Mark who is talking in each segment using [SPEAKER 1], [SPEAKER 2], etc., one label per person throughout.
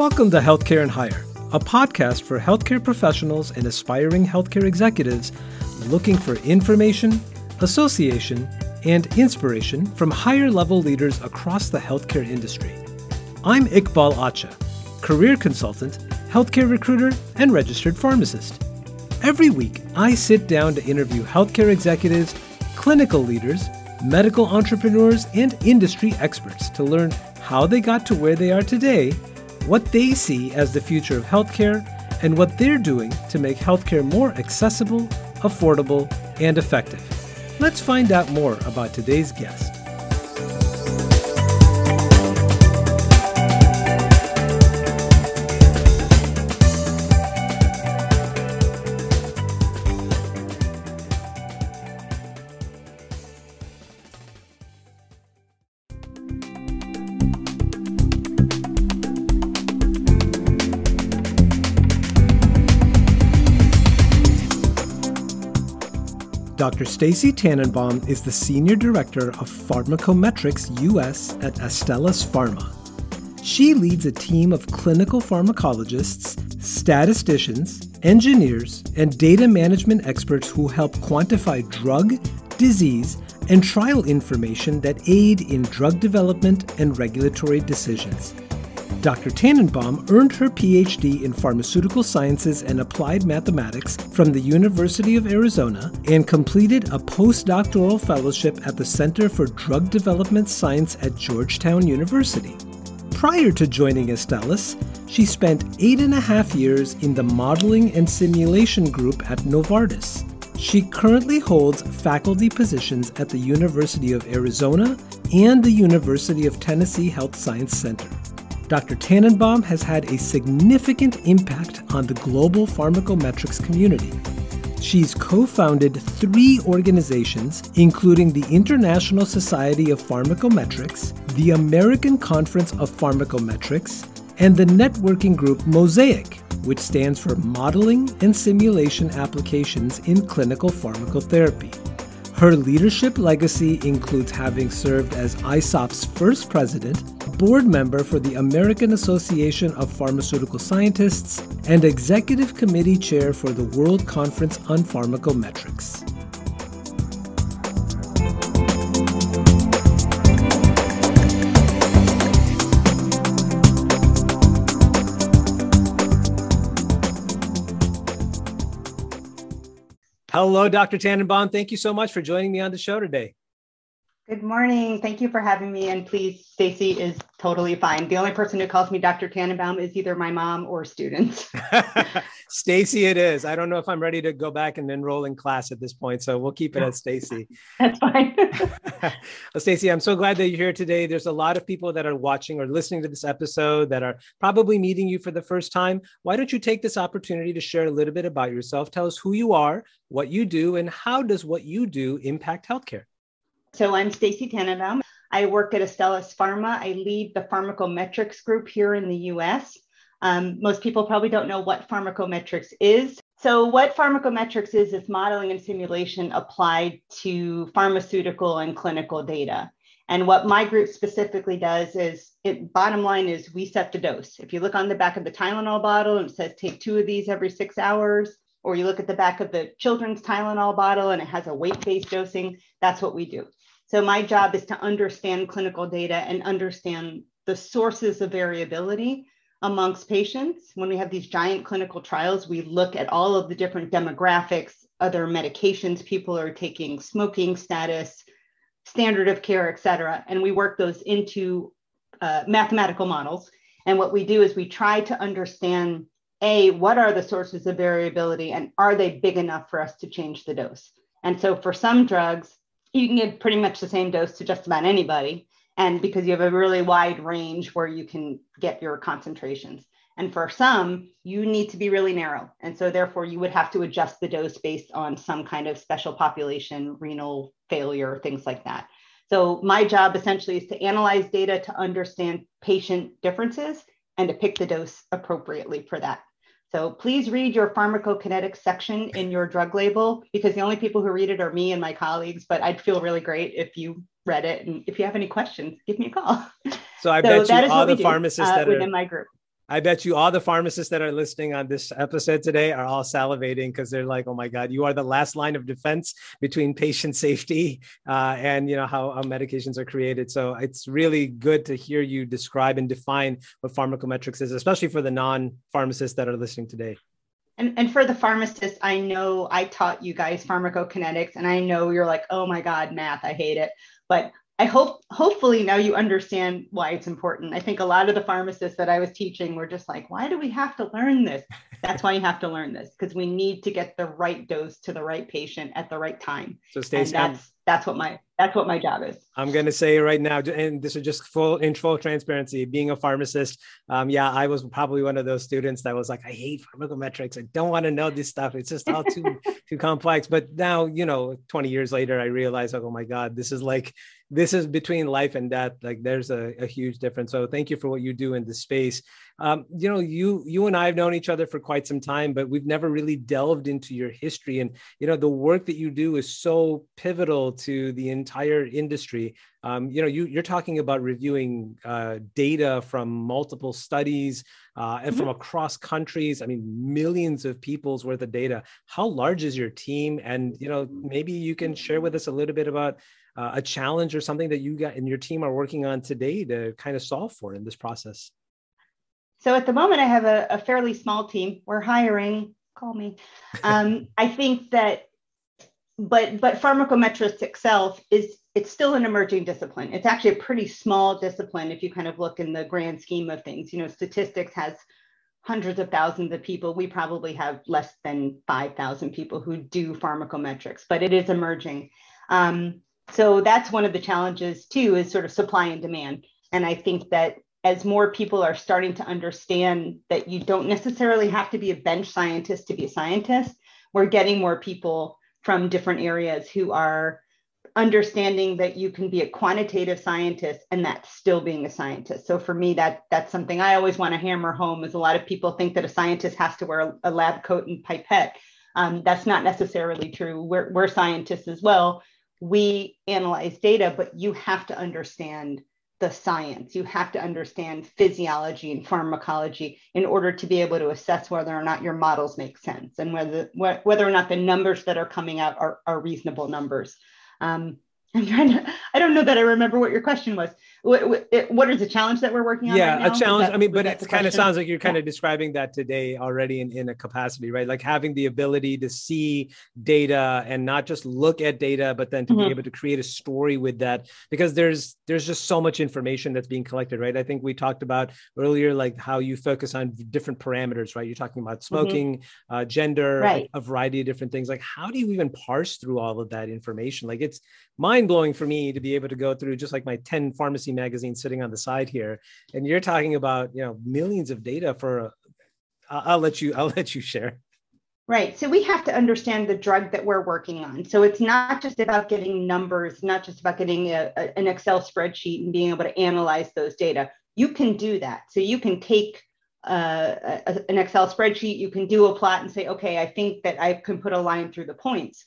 [SPEAKER 1] Welcome to Healthcare and Hire, a podcast for healthcare professionals and aspiring healthcare executives looking for information, association, and inspiration from higher level leaders across the healthcare industry. I'm Iqbal Acha, career consultant, healthcare recruiter, and registered pharmacist. Every week, I sit down to interview healthcare executives, clinical leaders, medical entrepreneurs, and industry experts to learn how they got to where they are today what they see as the future of healthcare, and what they're doing to make healthcare more accessible, affordable, and effective. Let's find out more about today's guest. Dr. Stacy Tannenbaum is the Senior Director of Pharmacometrics US at Astellas Pharma. She leads a team of clinical pharmacologists, statisticians, engineers, and data management experts who help quantify drug, disease, and trial information that aid in drug development and regulatory decisions. Dr. Tannenbaum earned her PhD in pharmaceutical sciences and applied mathematics from the University of Arizona and completed a postdoctoral fellowship at the Center for Drug Development Science at Georgetown University. Prior to joining Astellas, she spent eight and a half years in the modeling and simulation group at Novartis. She currently holds faculty positions at the University of Arizona and the University of Tennessee Health Science Center. Dr. Tannenbaum has had a significant impact on the global pharmacometrics community. She's co founded three organizations, including the International Society of Pharmacometrics, the American Conference of Pharmacometrics, and the networking group Mosaic, which stands for Modeling and Simulation Applications in Clinical Pharmacotherapy. Her leadership legacy includes having served as ISOP's first president board member for the American Association of Pharmaceutical Scientists, and executive committee chair for the World Conference on Pharmacometrics. Hello, Dr. Tannenbaum. Thank you so much for joining me on the show today.
[SPEAKER 2] Good morning. Thank you for having me. And please, Stacy is totally fine. The only person who calls me Dr. Tannenbaum is either my mom or students.
[SPEAKER 1] Stacy, it is. I don't know if I'm ready to go back and enroll in class at this point, so we'll keep it as Stacy.
[SPEAKER 2] That's fine.
[SPEAKER 1] well, Stacy, I'm so glad that you're here today. There's a lot of people that are watching or listening to this episode that are probably meeting you for the first time. Why don't you take this opportunity to share a little bit about yourself? Tell us who you are, what you do, and how does what you do impact healthcare?
[SPEAKER 2] So I'm Stacy Tannenbaum. I work at Astellas Pharma. I lead the pharmacometrics group here in the US. Um, most people probably don't know what pharmacometrics is. So, what pharmacometrics is, is modeling and simulation applied to pharmaceutical and clinical data. And what my group specifically does is, it, bottom line is, we set the dose. If you look on the back of the Tylenol bottle, and it says take two of these every six hours, or you look at the back of the children's Tylenol bottle and it has a weight based dosing, that's what we do. So my job is to understand clinical data and understand the sources of variability amongst patients. When we have these giant clinical trials, we look at all of the different demographics, other medications people are taking, smoking status, standard of care, et cetera. And we work those into uh, mathematical models. And what we do is we try to understand A, what are the sources of variability and are they big enough for us to change the dose? And so for some drugs, you can give pretty much the same dose to just about anybody. And because you have a really wide range where you can get your concentrations. And for some, you need to be really narrow. And so, therefore, you would have to adjust the dose based on some kind of special population, renal failure, things like that. So, my job essentially is to analyze data to understand patient differences and to pick the dose appropriately for that. So please read your pharmacokinetics section in your drug label because the only people who read it are me and my colleagues. But I'd feel really great if you read it. And if you have any questions, give me a call.
[SPEAKER 1] So I so bet you all the pharmacists uh, that
[SPEAKER 2] are within my group.
[SPEAKER 1] I bet you all the pharmacists that are listening on this episode today are all salivating because they're like, "Oh my God, you are the last line of defense between patient safety uh, and you know how, how medications are created." So it's really good to hear you describe and define what pharmacometrics is, especially for the non-pharmacists that are listening today.
[SPEAKER 2] And, and for the pharmacists, I know I taught you guys pharmacokinetics, and I know you're like, oh my God, math, I hate it. But I hope hopefully now you understand why it's important. I think a lot of the pharmacists that I was teaching were just like, why do we have to learn this? That's why you have to learn this because we need to get the right dose to the right patient at the right time. So Stacey, that's that's what my that's what my job is.
[SPEAKER 1] I'm going to say right now, and this is just full in full transparency. Being a pharmacist, um, yeah, I was probably one of those students that was like, I hate pharmacometrics. I don't want to know this stuff. It's just all too too complex. But now, you know, 20 years later, I realize, like, oh my God, this is like this is between life and death. Like, there's a, a huge difference. So, thank you for what you do in this space. Um, you know, you you and I have known each other for quite some time, but we've never really delved into your history. And you know, the work that you do is so pivotal to the entire industry. Um, you know, you, you're talking about reviewing uh, data from multiple studies uh, and mm-hmm. from across countries. I mean, millions of people's worth of data. How large is your team? And you know, maybe you can share with us a little bit about uh, a challenge or something that you got and your team are working on today to kind of solve for in this process.
[SPEAKER 2] So at the moment, I have a, a fairly small team. We're hiring. Call me. Um, I think that but but pharmacometrics itself is it's still an emerging discipline. It's actually a pretty small discipline if you kind of look in the grand scheme of things. You know, statistics has hundreds of thousands of people. We probably have less than 5,000 people who do pharmacometrics, but it is emerging. Um, so that's one of the challenges too, is sort of supply and demand. And I think that as more people are starting to understand that you don't necessarily have to be a bench scientist to be a scientist, we're getting more people from different areas who are understanding that you can be a quantitative scientist and that's still being a scientist. So for me that that's something i always want to hammer home is a lot of people think that a scientist has to wear a, lab coat and pipette. Um, that's not necessarily true. We're, we're scientists as well. We analyze data but you have to understand the science. You have to understand physiology and pharmacology in order to be able to assess whether or not your models make sense and whether whether or not the numbers that are coming out are, are reasonable numbers. Um, I'm trying to, I don't know that I remember what your question was. What, what is the challenge that we're working on?
[SPEAKER 1] Yeah, right a challenge. That, I mean, but it kind of sounds like you're kind yeah. of describing that today already in, in a capacity, right? Like having the ability to see data and not just look at data, but then to mm-hmm. be able to create a story with that because there's there's just so much information that's being collected, right? I think we talked about earlier, like how you focus on different parameters, right? You're talking about mm-hmm. smoking, mm-hmm. uh, gender, right. a variety of different things. Like, how do you even parse through all of that information? Like, it's mind blowing for me to be able to go through just like my 10 pharmacy magazine sitting on the side here. And you're talking about, you know, millions of data for, I'll, I'll let you, I'll let you share.
[SPEAKER 2] Right. So we have to understand the drug that we're working on. So it's not just about getting numbers, not just about getting a, a, an Excel spreadsheet and being able to analyze those data. You can do that. So you can take uh, a, an Excel spreadsheet, you can do a plot and say, okay, I think that I can put a line through the points.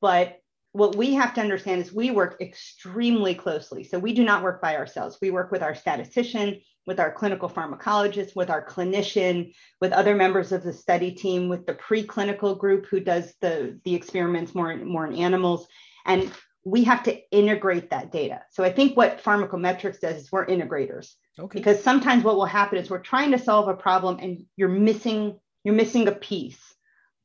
[SPEAKER 2] But what we have to understand is we work extremely closely. So we do not work by ourselves. We work with our statistician, with our clinical pharmacologist, with our clinician, with other members of the study team, with the preclinical group who does the, the experiments more, more in animals. And we have to integrate that data. So I think what pharmacometrics does is we're integrators. Okay. Because sometimes what will happen is we're trying to solve a problem and you're missing you're missing a piece.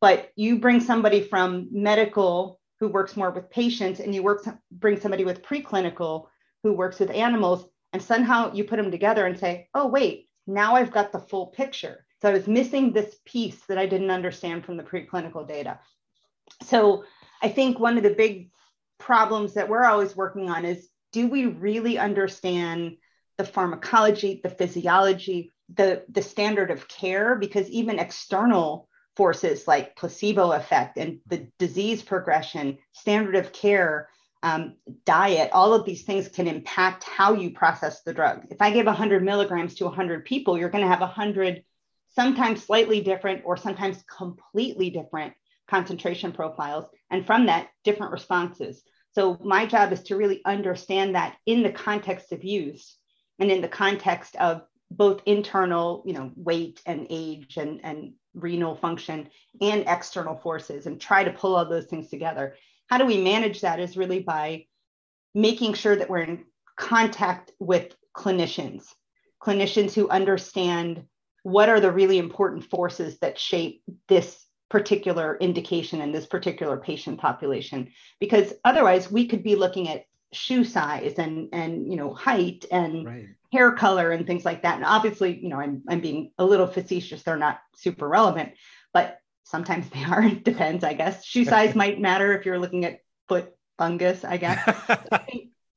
[SPEAKER 2] But you bring somebody from medical who works more with patients and you work bring somebody with preclinical who works with animals and somehow you put them together and say oh wait now i've got the full picture. So i was missing this piece that i didn't understand from the preclinical data. So i think one of the big problems that we're always working on is do we really understand the pharmacology the physiology the the standard of care? Because even external forces like placebo effect and the disease progression, standard of care, um, diet, all of these things can impact how you process the drug. If I give 100 milligrams to 100 people, you're going to have 100 sometimes slightly different or sometimes completely different concentration profiles. And from that, different responses. So my job is to really understand that in the context of use and in the context of both internal, you know, weight and age and, and renal function and external forces and try to pull all those things together. How do we manage that is really by making sure that we're in contact with clinicians, clinicians who understand what are the really important forces that shape this particular indication in this particular patient population because otherwise we could be looking at shoe size and and you know height and right. Hair color and things like that. And obviously you know I'm, I'm being a little facetious they're not super relevant but sometimes they are it depends i guess. Shoe size might matter if you're looking at foot fungus i guess.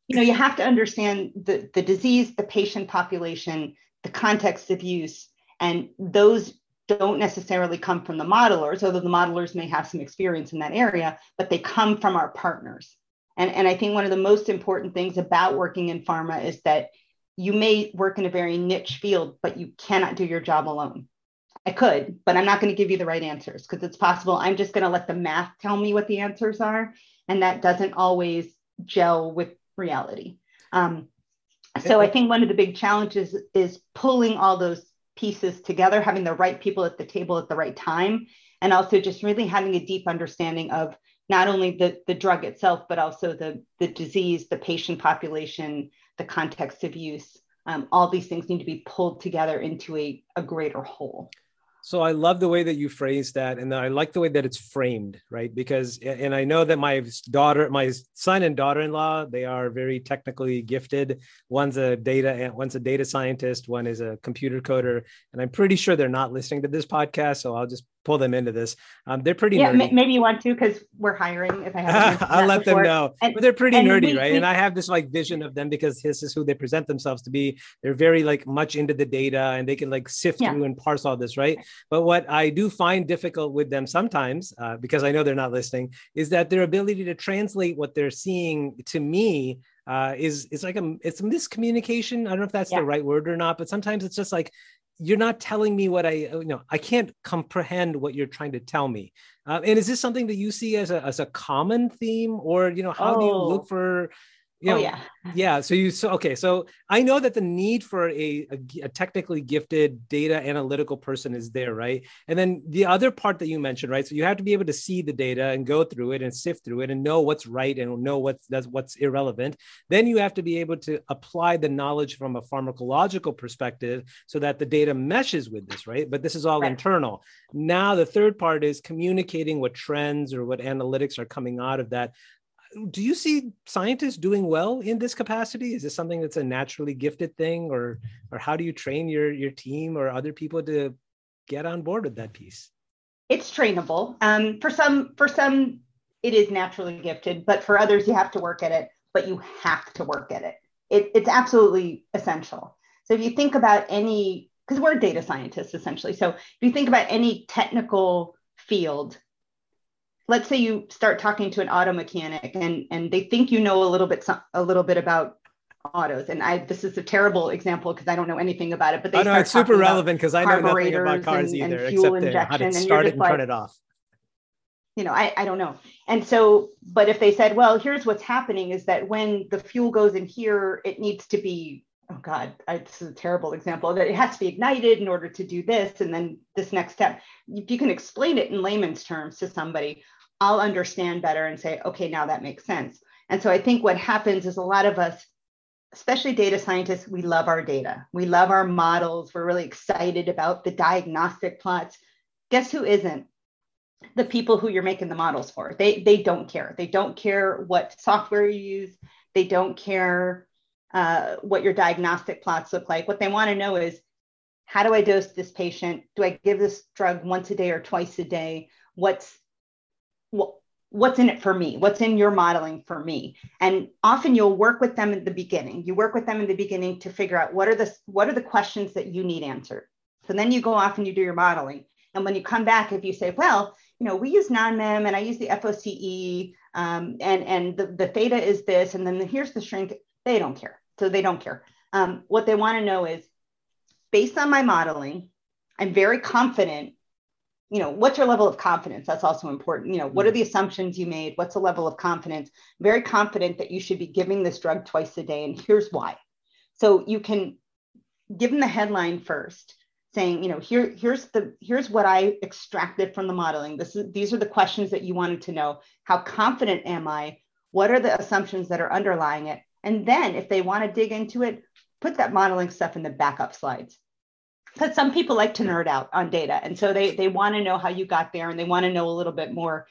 [SPEAKER 2] You know you have to understand the the disease the patient population the context of use and those don't necessarily come from the modelers although the modelers may have some experience in that area but they come from our partners. And, and I think one of the most important things about working in pharma is that you may work in a very niche field, but you cannot do your job alone. I could, but I'm not going to give you the right answers because it's possible I'm just going to let the math tell me what the answers are. And that doesn't always gel with reality. Um, so I think one of the big challenges is pulling all those pieces together, having the right people at the table at the right time, and also just really having a deep understanding of not only the, the drug itself, but also the, the disease, the patient population, the context of use. Um, all these things need to be pulled together into a, a greater whole.
[SPEAKER 1] So I love the way that you phrase that, and I like the way that it's framed, right? Because, and I know that my daughter, my son and daughter-in-law, they are very technically gifted. One's a data, one's a data scientist, one is a computer coder, and I'm pretty sure they're not listening to this podcast. So I'll just pull them into this. Um, they're pretty
[SPEAKER 2] yeah,
[SPEAKER 1] nerdy.
[SPEAKER 2] maybe you want to because we're hiring. If I have,
[SPEAKER 1] I'll let before. them know. And, but they're pretty nerdy, we, right? We, and I have this like vision of them because this is who they present themselves to be. They're very like much into the data and they can like sift yeah. through and parse all this, right? But what I do find difficult with them sometimes, uh, because I know they're not listening, is that their ability to translate what they're seeing to me uh, is is like a it's a miscommunication. I don't know if that's yeah. the right word or not, but sometimes it's just like you're not telling me what I, you know, I can't comprehend what you're trying to tell me. Uh, and is this something that you see as a, as a common theme or, you know, how oh. do you look oh. for, you oh, know, oh, yeah. Yeah. So you, so, okay. So I know that the need for a, a, a, technically gifted data analytical person is there, right? And then the other part that you mentioned, right? So you have to be able to see the data and go through it and sift through it and know what's right and know what's, that's what's irrelevant. Then you have to be able to apply the knowledge from a pharmacological perspective so that the data meshes with this, right? But this is all right. internal. Now, the third part is communicating what trends or what analytics are coming out of that do you see scientists doing well in this capacity? Is this something that's a naturally gifted thing or or how do you train your your team or other people to get on board with that piece?
[SPEAKER 2] It's trainable. Um, for some for some it is naturally gifted but for others you have to work at it but you have to work at it, it it's absolutely essential. So if you think about any because we're data scientists essentially. So if you think about any technical field let's say you start talking to an auto mechanic and and they think you know a little bit a little bit about autos. And i this is a terrible example because i don't know anything about it but they
[SPEAKER 1] oh, no, it's super relevant because i know nothing about cars and, either and fuel except injection, how to start it and like, turn it off.
[SPEAKER 2] You know I, I don't know. And so but if they said well here's what's happening is that when the fuel goes in here it needs to be oh god it's a terrible example that it has to be ignited in order to do this and then this next step. If you can explain it in layman's terms to somebody I'll understand better and say, okay, now that makes sense. And so I think what happens is a lot of us, especially data scientists, we love our data. We love our models. We're really excited about the diagnostic plots. Guess who isn't? The people who you're making the models for. They, they don't care. They don't care what software you use. They don't care uh, what your diagnostic plots look like. What they want to know is how do I dose this patient? Do I give this drug once a day or twice a day? What's what's in it for me what's in your modeling for me. And often you'll work with them at the beginning. You work with them in the beginning to figure out what are the what are the questions that you need answered. So then you go off and you do your modeling. And when you come back if you say well you know we use NONMEM and i use the foce um, and and the, the theta is this and then the, here's the shrink they don't care. So they don't care. Um, what they want to know is based on my modeling i'm very confident you know what's your level of confidence? That's also important. You know what are mm. the assumptions you made? What's the level of confidence? Very confident that you should be giving this drug twice a day and here's why. So you can give them the headline first saying you know here here's the here's what i extracted from the modeling. This is these are the questions that you wanted to know. How confident am i? What are the assumptions that are underlying it? And then if they want to dig into it put that modeling stuff in the backup slides because some people like to nerd out on data and so they they want to know how you got there and they want to know a little bit more.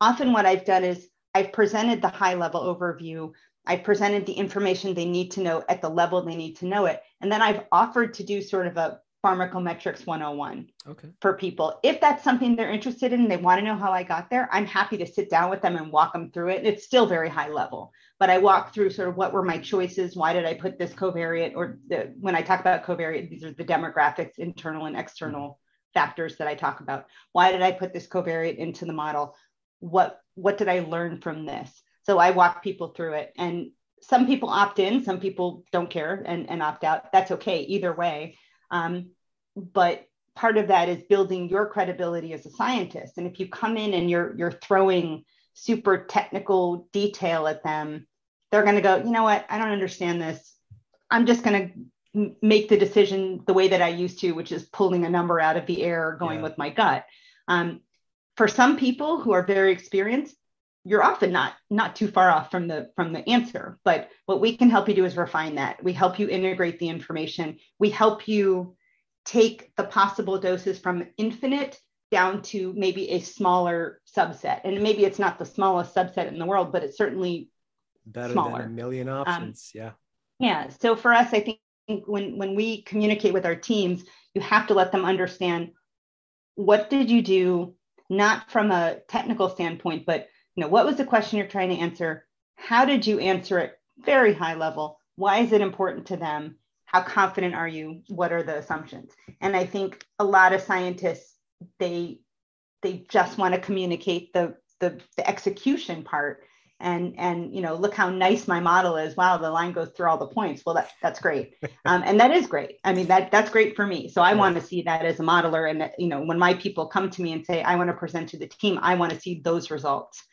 [SPEAKER 2] Often what i've done is i've presented the high level overview i've presented the information they need to know at the level they need to know it and then i've offered to do sort of a pharmacometrics 101 okay. for people. If that's something they're interested in and they want to know how I got there, I'm happy to sit down with them and walk them through it. It's still very high level, but I walk through sort of what were my choices? Why did I put this covariate? Or the, when I talk about covariate, these are the demographics, internal and external factors that I talk about. Why did I put this covariate into the model? What, what did I learn from this? So I walk people through it. And some people opt in, some people don't care and, and opt out. That's okay, either way. Um, but part of that is building your credibility as a scientist. And if you come in and you're you're throwing super technical detail at them, they're going to go, you know what? I don't understand this. I'm just going to make the decision the way that I used to, which is pulling a number out of the air, going yeah. with my gut. Um, for some people who are very experienced, you're often not not too far off from the from the answer. But what we can help you do is refine that. We help you integrate the information. We help you take the possible doses from infinite down to maybe a smaller subset. And maybe it's not the smallest subset in the world, but it's certainly
[SPEAKER 1] better
[SPEAKER 2] smaller.
[SPEAKER 1] than a million um, options. Um, yeah.
[SPEAKER 2] Yeah. So for us, I think when when we communicate with our teams, you have to let them understand what did you do, not from a technical standpoint, but you know, what was the question you're trying to answer? How did you answer it? Very high level. Why is it important to them? How confident are you? What are the assumptions? And i think a lot of scientists they they just want to communicate the the, the execution part. And and you know look how nice my model is. Wow the line goes through all the points. Well that, that's great. Um, and that is great. I mean that that's great for me. So i want to see that as a modeler and that, you know when my people come to me and say i want to present to the team i want to see those results.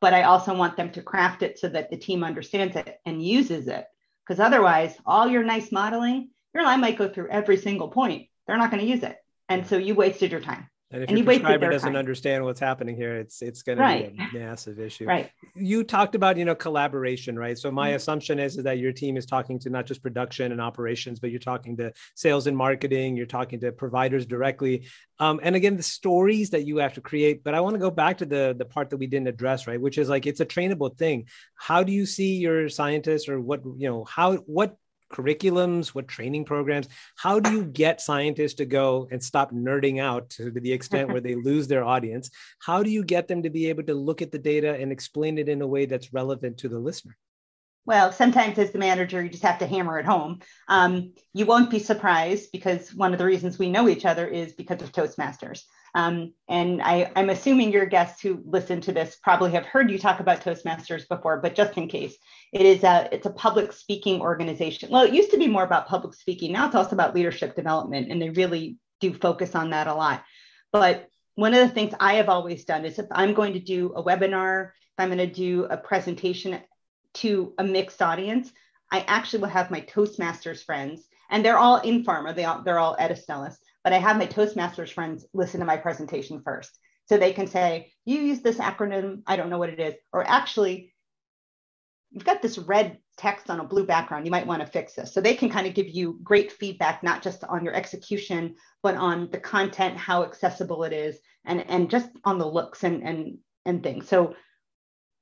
[SPEAKER 2] But i also want them to craft it so that the team understands it and uses it because otherwise, all your nice modeling, your line might go through every single point. They're not going to use it. And so you wasted your time.
[SPEAKER 1] And if and your prescriber doesn't time. understand what's happening here, it's it's going right. to be a massive issue.
[SPEAKER 2] Right.
[SPEAKER 1] You talked about you know collaboration, right? So my mm-hmm. assumption is, is that your team is talking to not just production and operations, but you're talking to sales and marketing. You're talking to providers directly. Um, and again, the stories that you have to create. But I want to go back to the the part that we didn't address, right? Which is like it's a trainable thing. How do you see your scientists, or what you know? How what curriculums, what training programs? How do you get scientists to go and stop nerding out to the extent where they lose their audience? How do you get them to be able to look at the data and explain it in a way that's relevant to the listener?
[SPEAKER 2] Well, sometimes as the manager, you just have to hammer it home. Um, you won't be surprised because one of the reasons we know each other is because of Toastmasters. Um, and I, am assuming your guests who listen to this probably have heard you talk about Toastmasters before, but just in case, it is a it's a public speaking organization. Well, it used to be more about public speaking. Now it's also about leadership development, and they really do focus on that a lot. But one of the things I have always done is if I'm going to do a webinar, if I'm going to do a presentation to a mixed audience, I actually will have my Toastmasters friends, and they're all in pharma. They all, they're all at Astellas but I have my Toastmasters friends listen to my presentation first. So they can say, you use this acronym, I don't know what it is, or actually, you've got this red text on a blue background, you might want to fix this. So they can kind of give you great feedback, not just on your execution, but on the content, how accessible it is, and, and just on the looks and, and, and things. So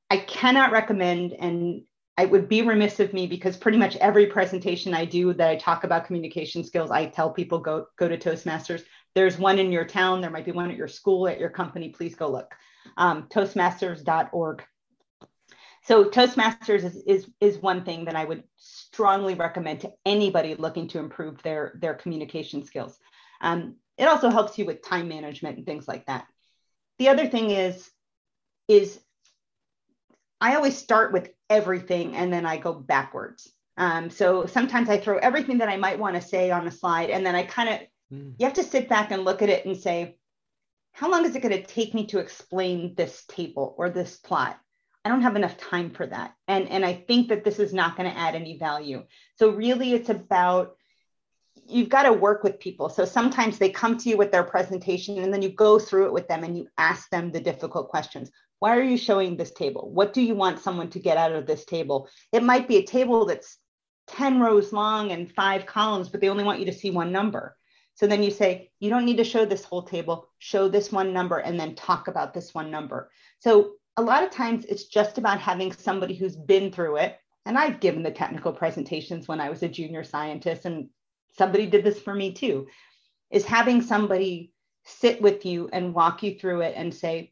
[SPEAKER 2] I cannot recommend, and it would be remiss of me because pretty much every presentation I do that I talk about communication skills, I tell people go go to Toastmasters. There's one in your town. There might be one at your school, at your company. Please go look. Um, Toastmasters.org. So Toastmasters is, is is one thing that I would strongly recommend to anybody looking to improve their their communication skills. Um, it also helps you with time management and things like that. The other thing is is I always start with everything and then I go backwards. Um, so sometimes I throw everything that I might want to say on a slide and then I kind of, mm. you have to sit back and look at it and say, how long is it going to take me to explain this table or this plot? I don't have enough time for that. And, and I think that this is not going to add any value. So really it's about you've got to work with people. So sometimes they come to you with their presentation and then you go through it with them and you ask them the difficult questions. Why are you showing this table? What do you want someone to get out of this table? It might be a table that's 10 rows long and five columns, but they only want you to see one number. So then you say, you don't need to show this whole table, show this one number and then talk about this one number. So a lot of times it's just about having somebody who's been through it. And I've given the technical presentations when I was a junior scientist, and somebody did this for me too, is having somebody sit with you and walk you through it and say,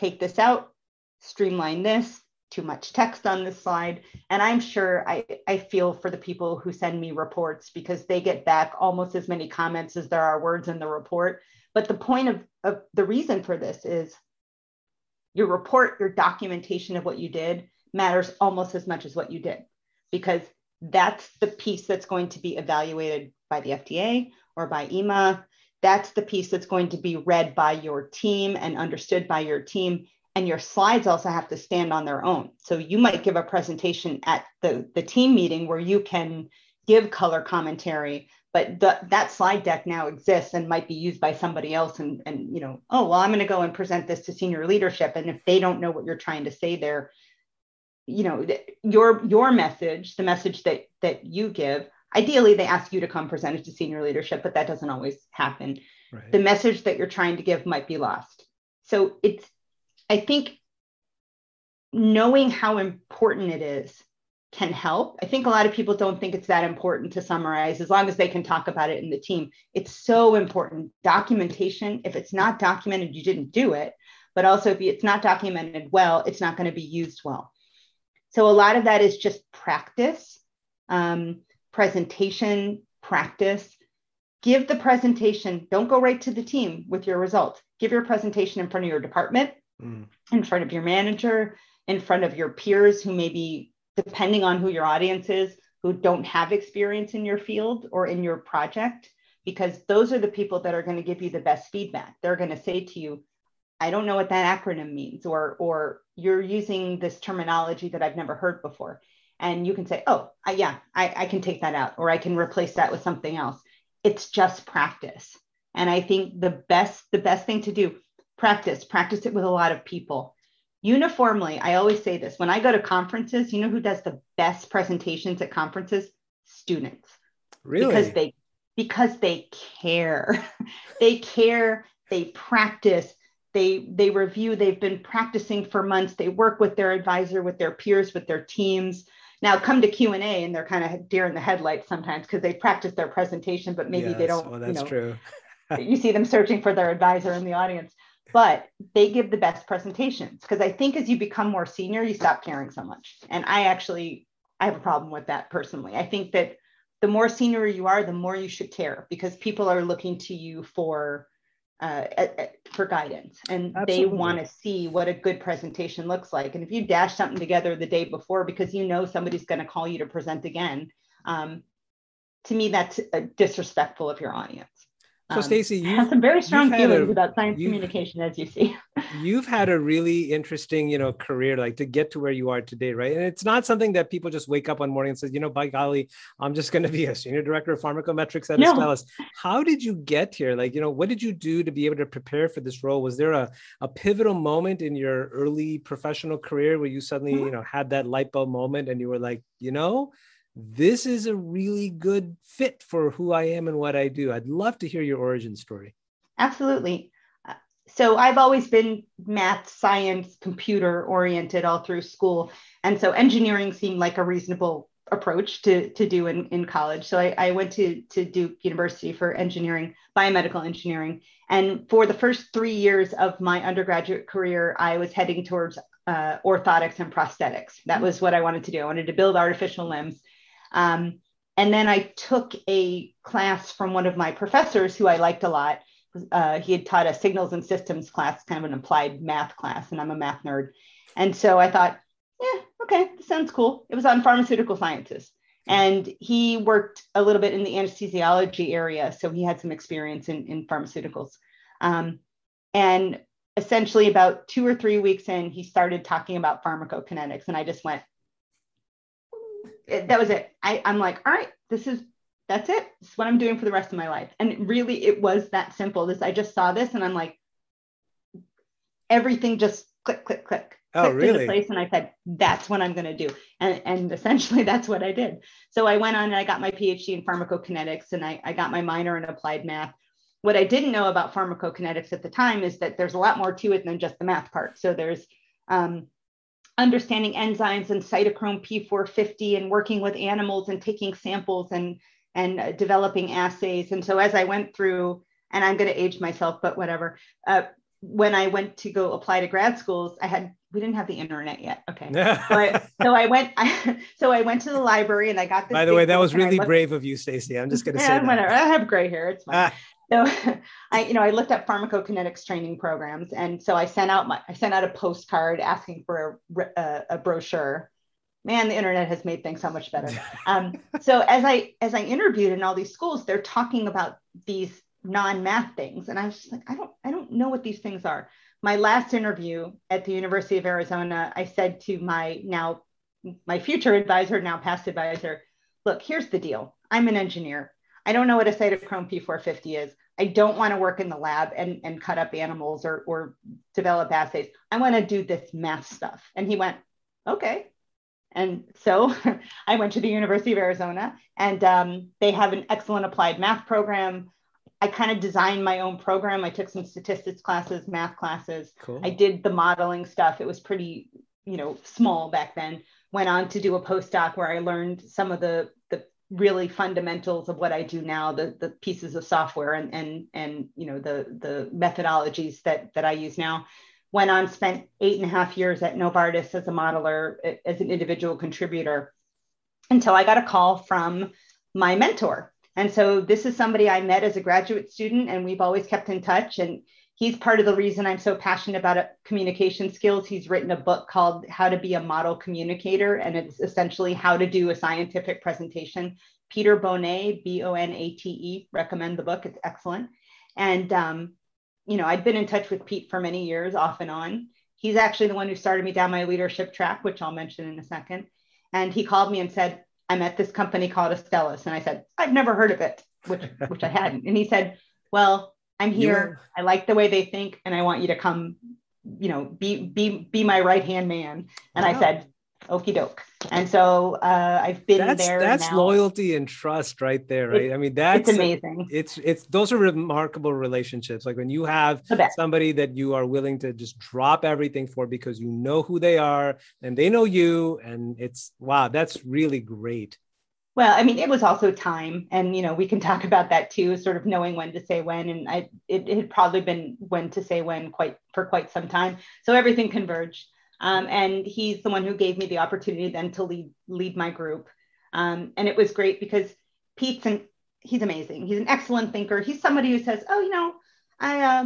[SPEAKER 2] take this out, streamline this, too much text on this slide. And I'm sure I, I feel for the people who send me reports because they get back almost as many comments as there are words in the report. But the point of, of the reason for this is your report, your documentation of what you did matters almost as much as what you did because that's the piece that's going to be evaluated by the FDA or by EMA. That's the piece that's going to be read by your team and understood by your team and your slides also have to stand on their own. So you might give a presentation at the, the team meeting where you can give color commentary, but the, that slide deck now exists and might be used by somebody else. And, and you know, oh, well, I'm going to go and present this to senior leadership. And if they don't know what you're trying to say there, you know, your your message, the message that that you give, ideally they ask you to come present it to senior leadership, but that doesn't always happen. Right. The message that you're trying to give might be lost. So it's I think knowing how important it is can help. I think a lot of people don't think it's that important to summarize as long as they can talk about it in the team. It's so important. Documentation, if it's not documented, you didn't do it. But also, if it's not documented well, it's not going to be used well. So, a lot of that is just practice, um, presentation practice. Give the presentation, don't go right to the team with your results. Give your presentation in front of your department mm. in front of your manager, in front of your peers who maybe, depending on who your audience is, who don't have experience in your field or in your project, because those are the people that are going to give you the best feedback. They're going to say to you, I don't know what that acronym means, or, or you're using this terminology that I've never heard before. And you can say, oh, I, yeah, I, I can take that out, or I can replace that with something else. It's just practice. And I think the best, the best thing to do, practice, practice it with a lot of people. Uniformly, I always say this when I go to conferences, you know who does the best presentations at conferences? Students.
[SPEAKER 1] Really?
[SPEAKER 2] Because they because they care. they care, they practice, they they review, they've been practicing for months, they work with their advisor, with their peers, with their teams. Now come to Q&A and they're kind of deer in the headlights sometimes because they practice their presentation, but maybe yes, they don't.
[SPEAKER 1] Well, that's you know, true.
[SPEAKER 2] you see them searching for their advisor in the audience but they give the best presentations because I think as you become more senior, you stop caring so much. And I actually I have a problem with that personally. I think that the more senior you are, the more you should care because people are looking to you for uh, for guidance and Absolutely. they want to see what a good presentation looks like. And if you dash something together the day before because you know somebody's going to call you to present again, um, to me that's uh, disrespectful of your audience.
[SPEAKER 1] So, um, Stacy,
[SPEAKER 2] you have some very strong feelings a, about science communication, as you see.
[SPEAKER 1] you've had a really interesting, you know, career, like to get to where you are today, right? And it's not something that people just wake up one morning and says, you know, by golly, I'm just going to be a senior director of pharmacometrics at no. Astellas. How did you get here? Like, you know, what did you do to be able to prepare for this role? Was there a, a pivotal moment in your early professional career where you suddenly, mm-hmm. you know, had that light bulb moment and you were like, you know, this is a really good fit for who I am and what I do. I'd love to hear your origin story.
[SPEAKER 2] Absolutely. Uh, so I've always been math, science, computer oriented all through school. And so engineering seemed like a reasonable approach to, to do in, in college. So I, I went to, to Duke University for engineering, biomedical engineering. And for the first three years of my undergraduate career, I was heading towards uh, orthotics and prosthetics. That was what I wanted to do. I wanted to build artificial limbs. Um, and then I took a class from one of my professors who I liked a lot. Uh, he had taught a signals and systems class, kind of an applied math class, and I'm a math nerd. And so I thought, yeah, okay, sounds cool. It was on pharmaceutical sciences. And he worked a little bit in the anesthesiology area. So he had some experience in, in pharmaceuticals. Um, and essentially, about two or three weeks in, he started talking about pharmacokinetics. And I just went, that was it. I, I'm like, all right, this is that's it. It's what I'm doing for the rest of my life. And really, it was that simple. This I just saw this and I'm like, everything just click, click, click.
[SPEAKER 1] Oh, really?
[SPEAKER 2] Place and I said, that's what I'm going to do. And, and essentially, that's what I did. So I went on and I got my PhD in pharmacokinetics and I, I got my minor in applied math. What I didn't know about pharmacokinetics at the time is that there's a lot more to it than just the math part. So there's um, understanding enzymes and cytochrome P450 and working with animals and taking samples and and uh, developing assays. And so as I went through, and I'm going to age myself, but whatever. Uh, when I went to go apply to grad schools, I had we didn't have the internet yet. Okay, so, I, so I went. I, so I went to the library and I got this.
[SPEAKER 1] By the way, that was really brave of you, Stacy. I'm just going to say
[SPEAKER 2] whatever. I have gray hair. It's fine. Ah. So I, you know, I looked up pharmacokinetics training programs, and so I sent out my I sent out a postcard asking for a, a, a brochure. Man the internet has made things so much better. Um, so as i as i interviewed in all these schools they're talking about these non-math things and i was just like i don't i don't know what these things are. My last interview at the university of arizona i said to my now my future advisor now past advisor look here's the deal. I'm an engineer i don't know what a cytochrome p450 is i don't want to work in the lab and, and cut up animals or, or develop assays i want to do this math stuff and he went okay and so I went to the University of Arizona, and um, they have an excellent applied math program. I kind of designed my own program. I took some statistics classes, math classes. Cool. I did the modeling stuff. It was pretty, you know, small back then. Went on to do a postdoc where I learned some of the the really fundamentals of what I do now, the the pieces of software and and and you know the the methodologies that that I use now went on, spent eight and a half years at Novartis as a modeler, as an individual contributor, until I got a call from my mentor. And so this is somebody I met as a graduate student, and we've always kept in touch. And he's part of the reason I'm so passionate about communication skills. He's written a book called How to Be a Model Communicator, and it's essentially how to do a scientific presentation. Peter Bonate, B O N A T E, recommend the book. It's excellent. And um, you know, I'd been in touch with Pete for many years, off and on. He's actually the one who started me down my leadership track, which I'll mention in a second. And he called me and said, I'm at this company called Astellas. And I said, I've never heard of it, which, which I hadn't. And he said, Well, I'm here. I like the way they think, and I want you to come, you know, be be be my right hand man. And wow. I said, Okie doke. And so uh, I've been
[SPEAKER 1] that's,
[SPEAKER 2] there.
[SPEAKER 1] That's
[SPEAKER 2] now.
[SPEAKER 1] loyalty and trust right there, right? It's, I mean, that's
[SPEAKER 2] it's amazing.
[SPEAKER 1] It's it's those are remarkable relationships. Like when you have somebody that you are willing to just drop everything for because you know who they are and they know you, and it's wow, that's really great.
[SPEAKER 2] Well, I mean, it was also time, and you know, we can talk about that too, sort of knowing when to say when. And I, it, it had probably been when to say when quite for quite some time. So everything converged. Um, and he's the one who gave me the opportunity then to lead lead my group. Um, and it was great because Pete's and he's amazing. He's an excellent thinker. He's somebody who says, "Oh, you know, I uh,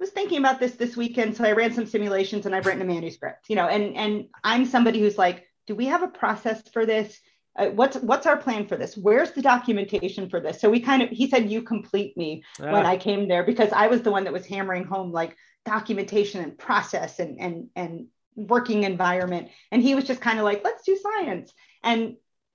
[SPEAKER 2] was thinking about this this weekend, so I ran some simulations and I've written a manuscript." You know, and and I'm somebody who's like, "Do we have a process for this? Uh, what's what's our plan for this? Where's the documentation for this?" So we kind of he said, "You complete me" when. I came there because I was the one that was hammering home like documentation and process and and and working environment and he was just kind of like let's do science and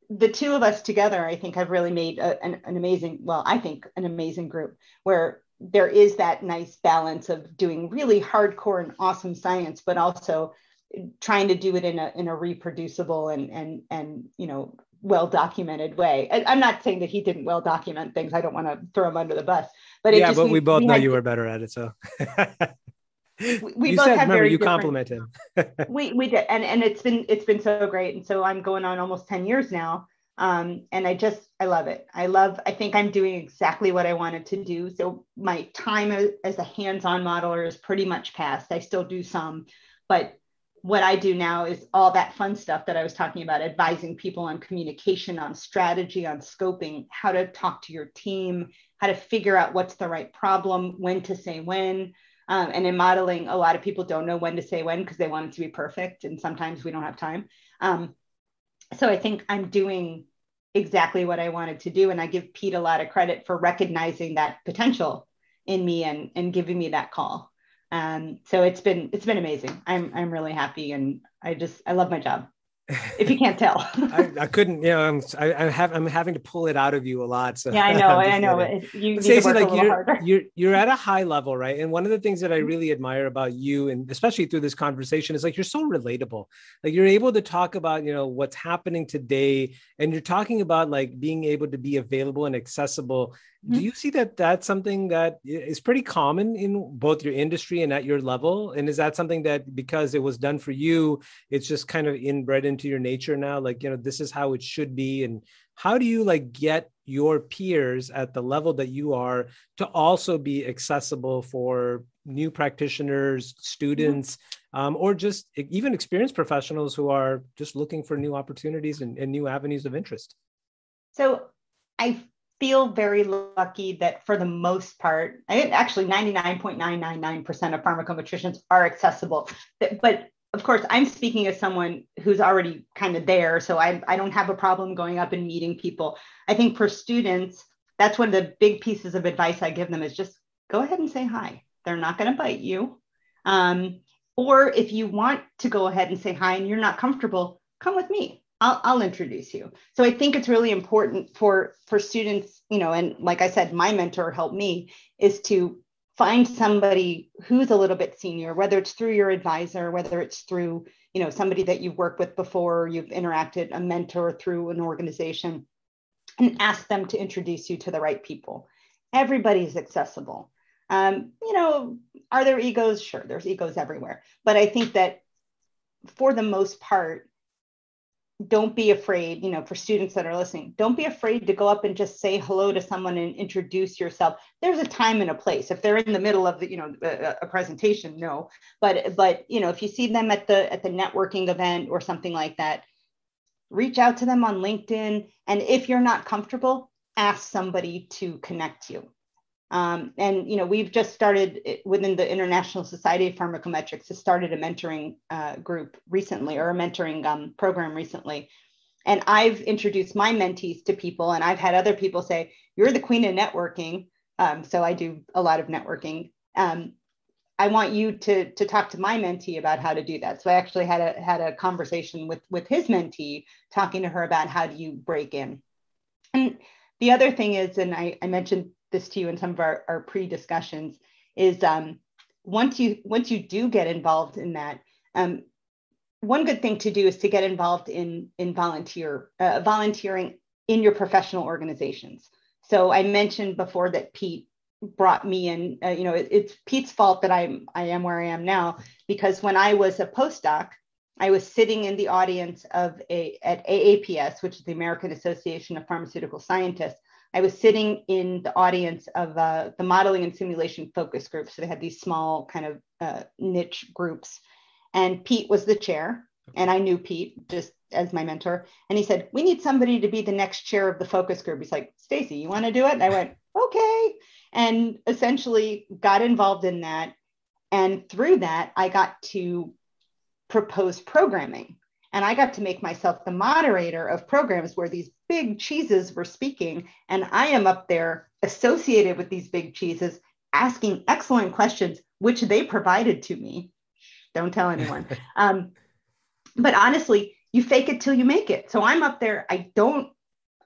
[SPEAKER 2] the two of us together i think have really made a, an, an amazing well i think an amazing group where there is that nice balance of doing really hardcore and awesome science but also trying to do it in a in a reproducible and and and you know well documented way I, am not saying that he didn't well document things i don't want to throw him under the bus but
[SPEAKER 1] yeah
[SPEAKER 2] just,
[SPEAKER 1] but we, we both we know you were better at it so
[SPEAKER 2] we, we you both said, have
[SPEAKER 1] remember, you compliment him.
[SPEAKER 2] we we did, and and it's been it's been so great, and so I'm going on almost ten years now, um, and I just I love it. I love. I think I'm doing exactly what I wanted to do. So my time as a hands-on modeler is pretty much past. I still do some, but what I do now is all that fun stuff that I was talking about, advising people on communication, on strategy, on scoping, how to talk to your team, how to figure out what's the right problem, when to say when. Um, and in modeling, a lot of people don't know when to say when because they want it to be perfect. And sometimes we don't have time. Um, so I think I'm doing exactly what I wanted to do. And I give Pete a lot of credit for recognizing that potential in me and, and giving me that call. Um, so it's been it's been amazing. I'm I'm really happy and I just I love my job. if you can't tell.
[SPEAKER 1] I, I, couldn't, you know, I'm, I, I, have, I'm having to pull it out of you a lot. So
[SPEAKER 2] yeah, I know, I know. You Stacey, like
[SPEAKER 1] you're, you're, you're at a high level, right? And one of the things that I mm-hmm. really admire about you, and especially through this conversation, is like you're so relatable. Like you're able to talk about, you know, what's happening today, and you're talking about like being able to be available and accessible do mm-hmm. you see that that's something that is pretty common in both your industry and at your level and is that something that because it was done for you it's just kind of inbred into your nature now like you know this is how it should be and how do you like get your peers at the level that you are to also be accessible for new practitioners students mm-hmm. um, or just even experienced professionals who are just looking for new opportunities and, and new avenues of interest
[SPEAKER 2] so i feel very lucky that for the most part, actually 99.999% of pharmacometricians are accessible. But of course, I'm speaking as someone who's already kind of there. So I, I don't have a problem going up and meeting people. I think for students, that's one of the big pieces of advice I give them is just go ahead and say hi. They're not going to bite you. Um, or if you want to go ahead and say hi and you're not comfortable, come with me. I'll, I'll introduce you. So I think it's really important for for students, you know, and like I said, my mentor helped me is to find somebody who's a little bit senior, whether it's through your advisor, whether it's through, you know, somebody that you've worked with before, you've interacted, a mentor through an organization, and ask them to introduce you to the right people. Everybody's accessible. Um, you know, are there egos? Sure, there's egos everywhere. But I think that for the most part, don't be afraid, you know, for students that are listening, don't be afraid to go up and just say hello to someone and introduce yourself. There's a time and a place. If they're in the middle of the, you know, a, a presentation, no. But but you know, if you see them at the at the networking event or something like that, reach out to them on LinkedIn. And if you're not comfortable, ask somebody to connect you. Um, and you know, we've just started within the International Society of Pharmacometrics has started a mentoring uh, group recently, or a mentoring um, program recently. And I've introduced my mentees to people, and I've had other people say, "You're the queen of networking." Um, so I do a lot of networking. Um, I want you to to talk to my mentee about how to do that. So I actually had a had a conversation with with his mentee, talking to her about how do you break in. And the other thing is, and I, I mentioned this to you in some of our, our pre-discussions is um, once you once you do get involved in that um, one good thing to do is to get involved in in volunteer uh, volunteering in your professional organizations. So i mentioned before that pete brought me in uh, you know it, it's pete's fault that i'm i am where i am now because when i was a postdoc i was sitting in the audience of a at aaps which is the american association of pharmaceutical scientists I was sitting in the audience of uh, the modeling and simulation focus group. So they had these small kind of uh, niche groups. And Pete was the chair. And I knew Pete just as my mentor. And he said, We need somebody to be the next chair of the focus group. He's like, Stacey, you want to do it? And I went, Okay. And essentially got involved in that. And through that, I got to propose programming. And I got to make myself the moderator of programs where these big cheeses were speaking. And I am up there associated with these big cheeses, asking excellent questions, which they provided to me. Don't tell anyone. um, but honestly, you fake it till you make it. So I'm up there. I don't,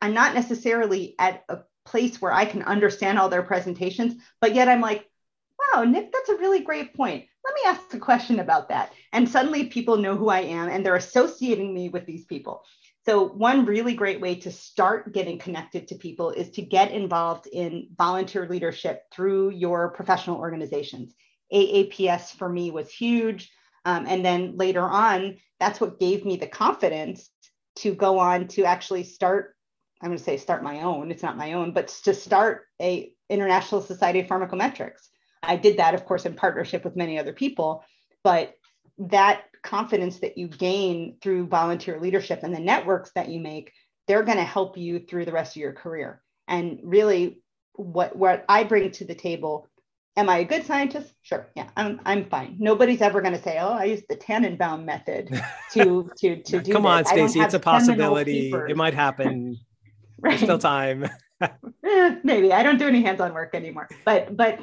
[SPEAKER 2] I'm not necessarily at a place where I can understand all their presentations, but yet I'm like, wow, Nick, that's a really great point let me ask a question about that. And suddenly people know who I am and they're associating me with these people. So, one really great way to start getting connected to people is to get involved in volunteer leadership through your professional organizations. AAPS for me was huge. Um, and then later on, that's what gave me the confidence to go on to actually start. I'm going to say start my own. It's not my own, but to start a International Society of Pharmacometrics. I did that, of course, in partnership with many other people, but that confidence that you gain through volunteer leadership and the networks that you make, they're going to help you through the rest of your career. And really, what what I bring to the table, am I a good scientist? Sure, yeah, I'm I'm fine. Nobody's ever going to say, "Oh, I used the Tannenbaum method to to to do."
[SPEAKER 1] Come this. on, Stacey, it's a possibility. It might happen. right. There's still time.
[SPEAKER 2] eh, maybe I don't do any hands-on work anymore, but but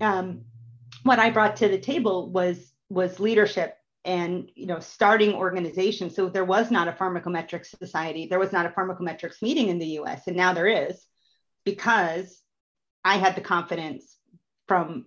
[SPEAKER 2] um, what I brought to the table was was leadership and you know starting organizations. So there was not a pharmacometrics society. There was not a pharmacometrics meeting in the us and now there is because i had the confidence from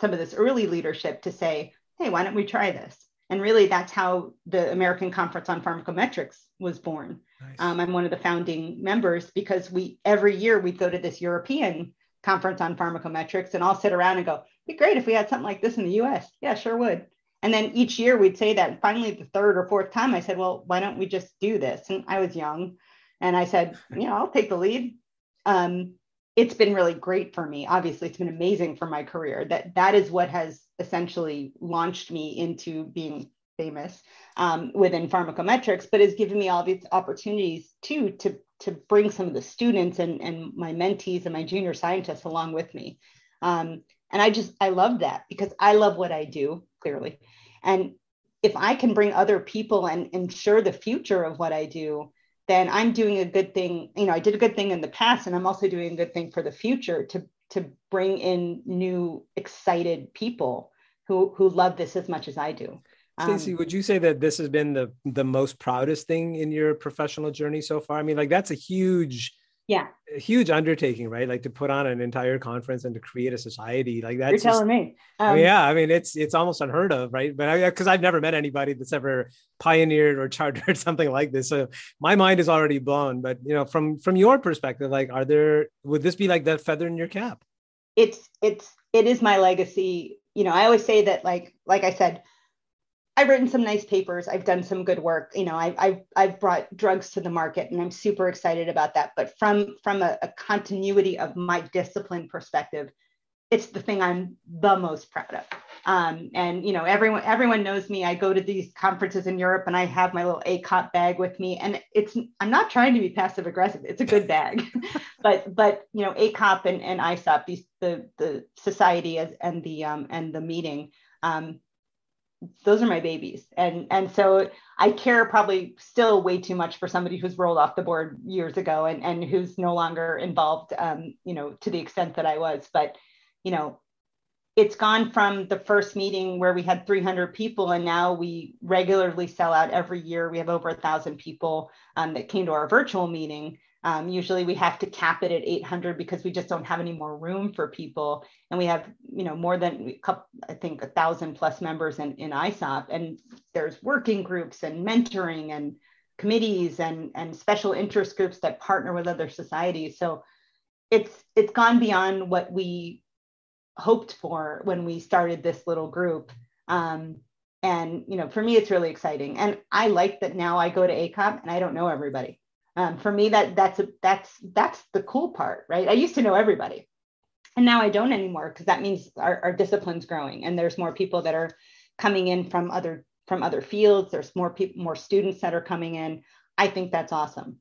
[SPEAKER 2] some of this early leadership to say hey why don't we try this? And really that's how the american conference on pharmacometrics was born. Nice. um, i'm one of the founding members because we every year we go to this european conference on pharmacometrics and i'll sit around and go be great if we had something like this in the us yeah sure would and then each year we'd say that. And finally, the third or fourth time, I said, well, why don't we just do this? And I was young. And I said, you know, I'll take the lead. Um, it's been really great for me. Obviously, it's been amazing for my career. That that is what has essentially launched me into being famous um, within pharmacometrics, but has given me all these opportunities too to to bring some of the students and, and my mentees and my junior scientists along with me. Um, and I just I love that because I love what I do clearly. And if I can bring other people and ensure the future of what I do, then I'm doing a good thing. You know, I did a good thing in the past, and I'm also doing a good thing for the future to to bring in new excited people who who love this as much as I do.
[SPEAKER 1] Stacy, um, would you say that this has been the the most proudest thing in your professional journey so far? I mean, like that's a huge
[SPEAKER 2] yeah.
[SPEAKER 1] A huge undertaking right? Like to put on an entire conference and to create a society like that
[SPEAKER 2] you're telling just, me
[SPEAKER 1] um, yeah i mean it's it's almost unheard of right? But because i've never met anybody that's ever pioneered or chartered something like this. So my mind is already blown but you know from from your perspective like are there would this be like that feather in your cap?
[SPEAKER 2] It's it's it is my legacy. You know i always say that like like i said I've written some nice papers. I've done some good work. You know, I, have I've brought drugs to the market, and I'm super excited about that. But from from a, a, continuity of my discipline perspective, it's the thing I'm the most proud of. Um, and you know, everyone everyone knows me. I go to these conferences in Europe, and I have my little ACOP bag with me. And it's I'm not trying to be passive aggressive. It's a good bag, but but you know, ACOP and, and ISOP, these the the society and the um, and the meeting. Um, those are my babies. And and so i care probably still way too much for somebody who's rolled off the board years ago and and who's no longer involved um, you know to the extent that i was. But you know it's gone from the first meeting where we had 300 people and now we regularly sell out every year. We have over a thousand people um, that came to our virtual meeting um, usually we have to cap it at 800 because we just don't have any more room for people. And we have, you know, more than a couple, I think a thousand plus members in, in ISOP. And there's working groups and mentoring and committees and, and special interest groups that partner with other societies. So it's it's gone beyond what we hoped for when we started this little group. Um, and you know, for me, it's really exciting. And I like that now I go to ACOP and I don't know everybody um, for me that that's a, that's that's the cool part right i used to know everybody and now i don't anymore because that means our, our discipline's growing and there's more people that are coming in from other from other fields there's more people more students that are coming in i think that's awesome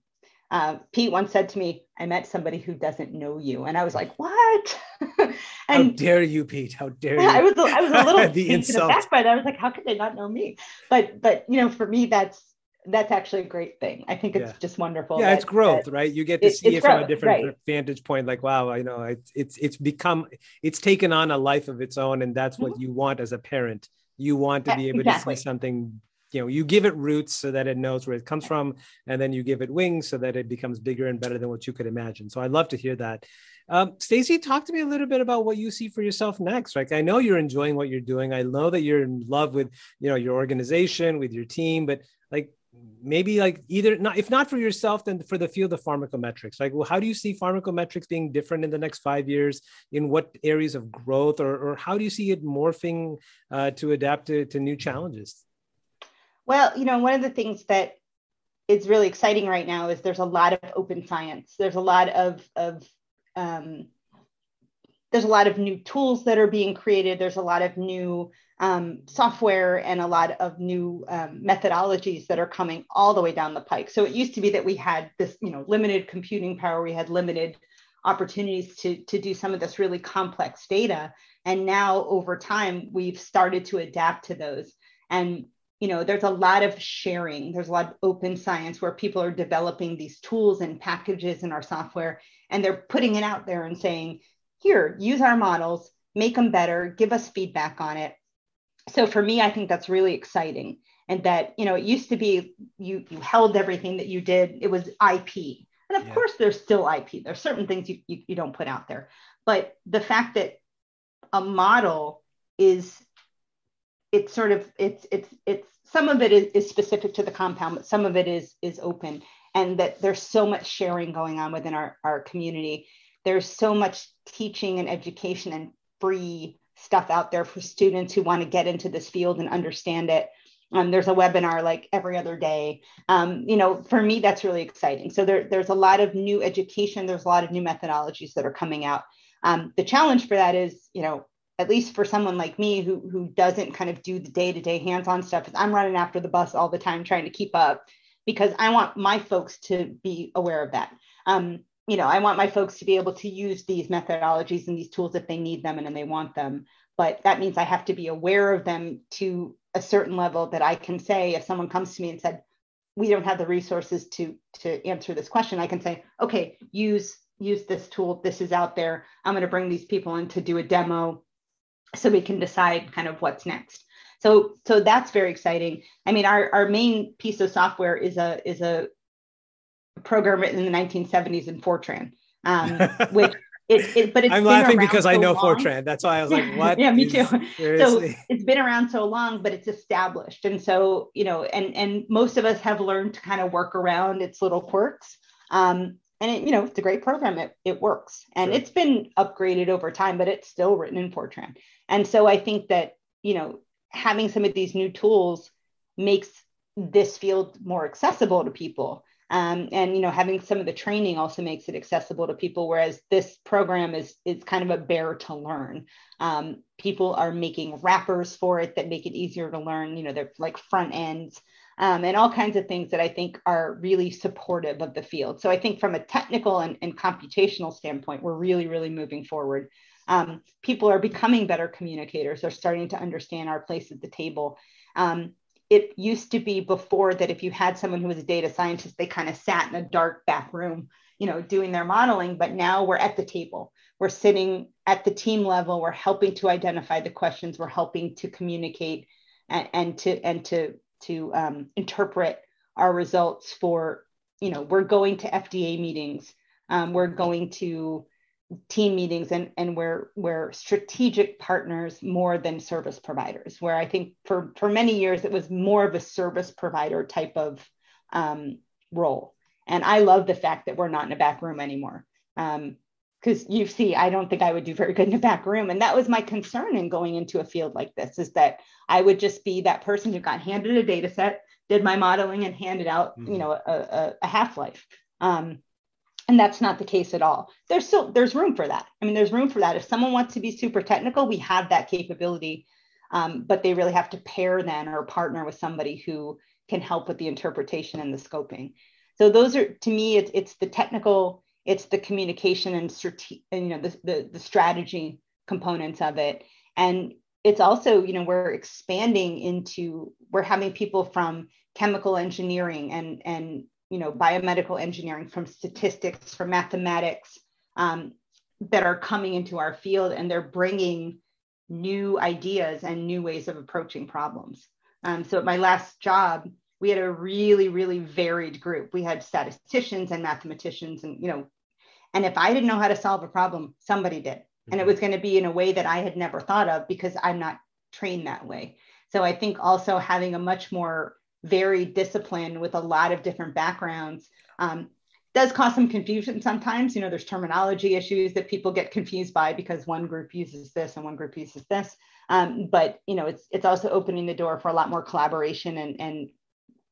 [SPEAKER 2] uh, Pete once said to me, I met somebody who doesn't know you. And I was like, what?
[SPEAKER 1] and how dare you, Pete? How dare you?
[SPEAKER 2] I was, I was a little the insult. by that. I was like, how could they not know me? But, but, you know, for me, that's, that's actually a great thing. I think it's yeah. just wonderful.
[SPEAKER 1] Yeah, that, it's growth, right? You get to it, see it from growth, a different right. vantage point. Like, wow, I know it's it's it's become it's taken on a life of its own, and that's what mm-hmm. you want as a parent. You want to be able exactly. to see something. You know, you give it roots so that it knows where it comes from, and then you give it wings so that it becomes bigger and better than what you could imagine. So I'd love to hear that. Um, Stacy, talk to me a little bit about what you see for yourself next. Like, I know you're enjoying what you're doing. I know that you're in love with, you know, your organization, with your team, but like maybe like either not if not for yourself then for the field of pharmacometrics. Like well, how do you see pharmacometrics being different in the next five years? In what areas of growth or, or how do you see it morphing uh, to adapt to, to new challenges?
[SPEAKER 2] Well you know one of the things that is really exciting right now is there's a lot of open science. There's a lot of of um, there's a lot of new tools that are being created. There's a lot of new um, software and a lot of new um, methodologies that are coming all the way down the pike. So it used to be that we had this, you know, limited computing power, we had limited opportunities to, to do some of this really complex data. And now over time, we've started to adapt to those. And you know, there's a lot of sharing. There's a lot of open science where people are developing these tools and packages in R software, and they're putting it out there and saying, here, use our models, make them better, give us feedback on it so for me, I think that's really exciting. And that, you know, it used to be you you held everything that you did, it was IP. And of yeah. course, there's still IP. There's certain things you, you, you don't put out there. But the fact that a model is it's sort of it's it's it's some of it is, is specific to the compound, but some of it is is open. And that there's so much sharing going on within our, our community. There's so much teaching and education and free stuff out there for students who want to get into this field and understand it. Um, there's a webinar like every other day. Um, you know, for me, that's really exciting. So there, there's a lot of new education. There's a lot of new methodologies that are coming out. Um, the challenge for that is, you know, at least for someone like me who who doesn't kind of do the day-to-day hands-on stuff, is I'm running after the bus all the time trying to keep up because I want my folks to be aware of that. Um, you know, I want my folks to be able to use these methodologies and these tools if they need them and, and they want them. But that means I have to be aware of them to a certain level that I can say if someone comes to me and said, we don't have the resources to to answer this question, I can say, okay, use use this tool. This is out there. I'm going to bring these people in to do a demo so we can decide kind of what's next. So so that's very exciting. I mean, our, our main piece of software is a is a program written in the 1970s in Fortran, um, which it, it, but it's
[SPEAKER 1] I'm laughing because so I know long. Fortran. That's why I was like, what?
[SPEAKER 2] yeah, me too. Seriously? So it's been around so long, but it's established. And so, you know, and and most of us have learned to kind of work around its little quirks. Um, and it, you know, it's a great program. It, it works. And sure. it's been upgraded over time, but it's still written in Fortran. And so I think that, you know, having some of these new tools makes this field more accessible to people um, and you know, having some of the training also makes it accessible to people, whereas this program is is kind of a bear to learn. Um, people are making wrappers for it that make it easier to learn. You know, they're like front ends. Um, and all kinds of things that I think are really supportive of the field. So I think from a technical and, and computational standpoint, we're really, really moving forward. Um, people are becoming better communicators. They're starting to understand our place at the table. Um, it used to be before that if you had someone who was a data scientist, they kind of sat in a dark back room, you know, doing their modeling. But now we're at the table. We're sitting at the team level. We're helping to identify the questions. We're helping to communicate and, and to and to to um, interpret our results for, you know, we're going to FDA meetings. Um, we're going to team meetings and, and we're, we're strategic partners more than service providers, where I think for, for many years it was more of a service provider type of um, role. And I love the fact that we're not in a back room anymore. because um, you see, I don't think I would do very good in a back room. And that was my concern in going into a field like this is that I would just be that person who got handed a data set, did my modeling and handed out, mm-hmm. you know, a, a, a half-life. Um, and that's not the case at all. There's still there's room for that. I mean there's room for that. If someone wants to be super technical we have that capability um, but they really have to pair then or partner with somebody who can help with the interpretation and the scoping. So those are to me it's, it's the technical it's the communication and, strate- you know the, the, the strategy components of it. And it's also you know we're expanding into we're having people from chemical engineering and and you know, biomedical engineering, from statistics, from mathematics um, that are coming into our field and they're bringing new ideas and new ways of approaching problems. Um, so at my last job, we had a really, really varied group. We had statisticians and mathematicians and, you know, and if I didn't know how to solve a problem, somebody did. And it mm-hmm. was going to be in a way that I had never thought of because I'm not trained that way. So I think also having a much more very disciplined with a lot of different backgrounds. Um, does cause some confusion sometimes. You know, there's terminology issues that people get confused by because one group uses this and one group uses this. Um, but you know, it's it's also opening the door for a lot more collaboration and and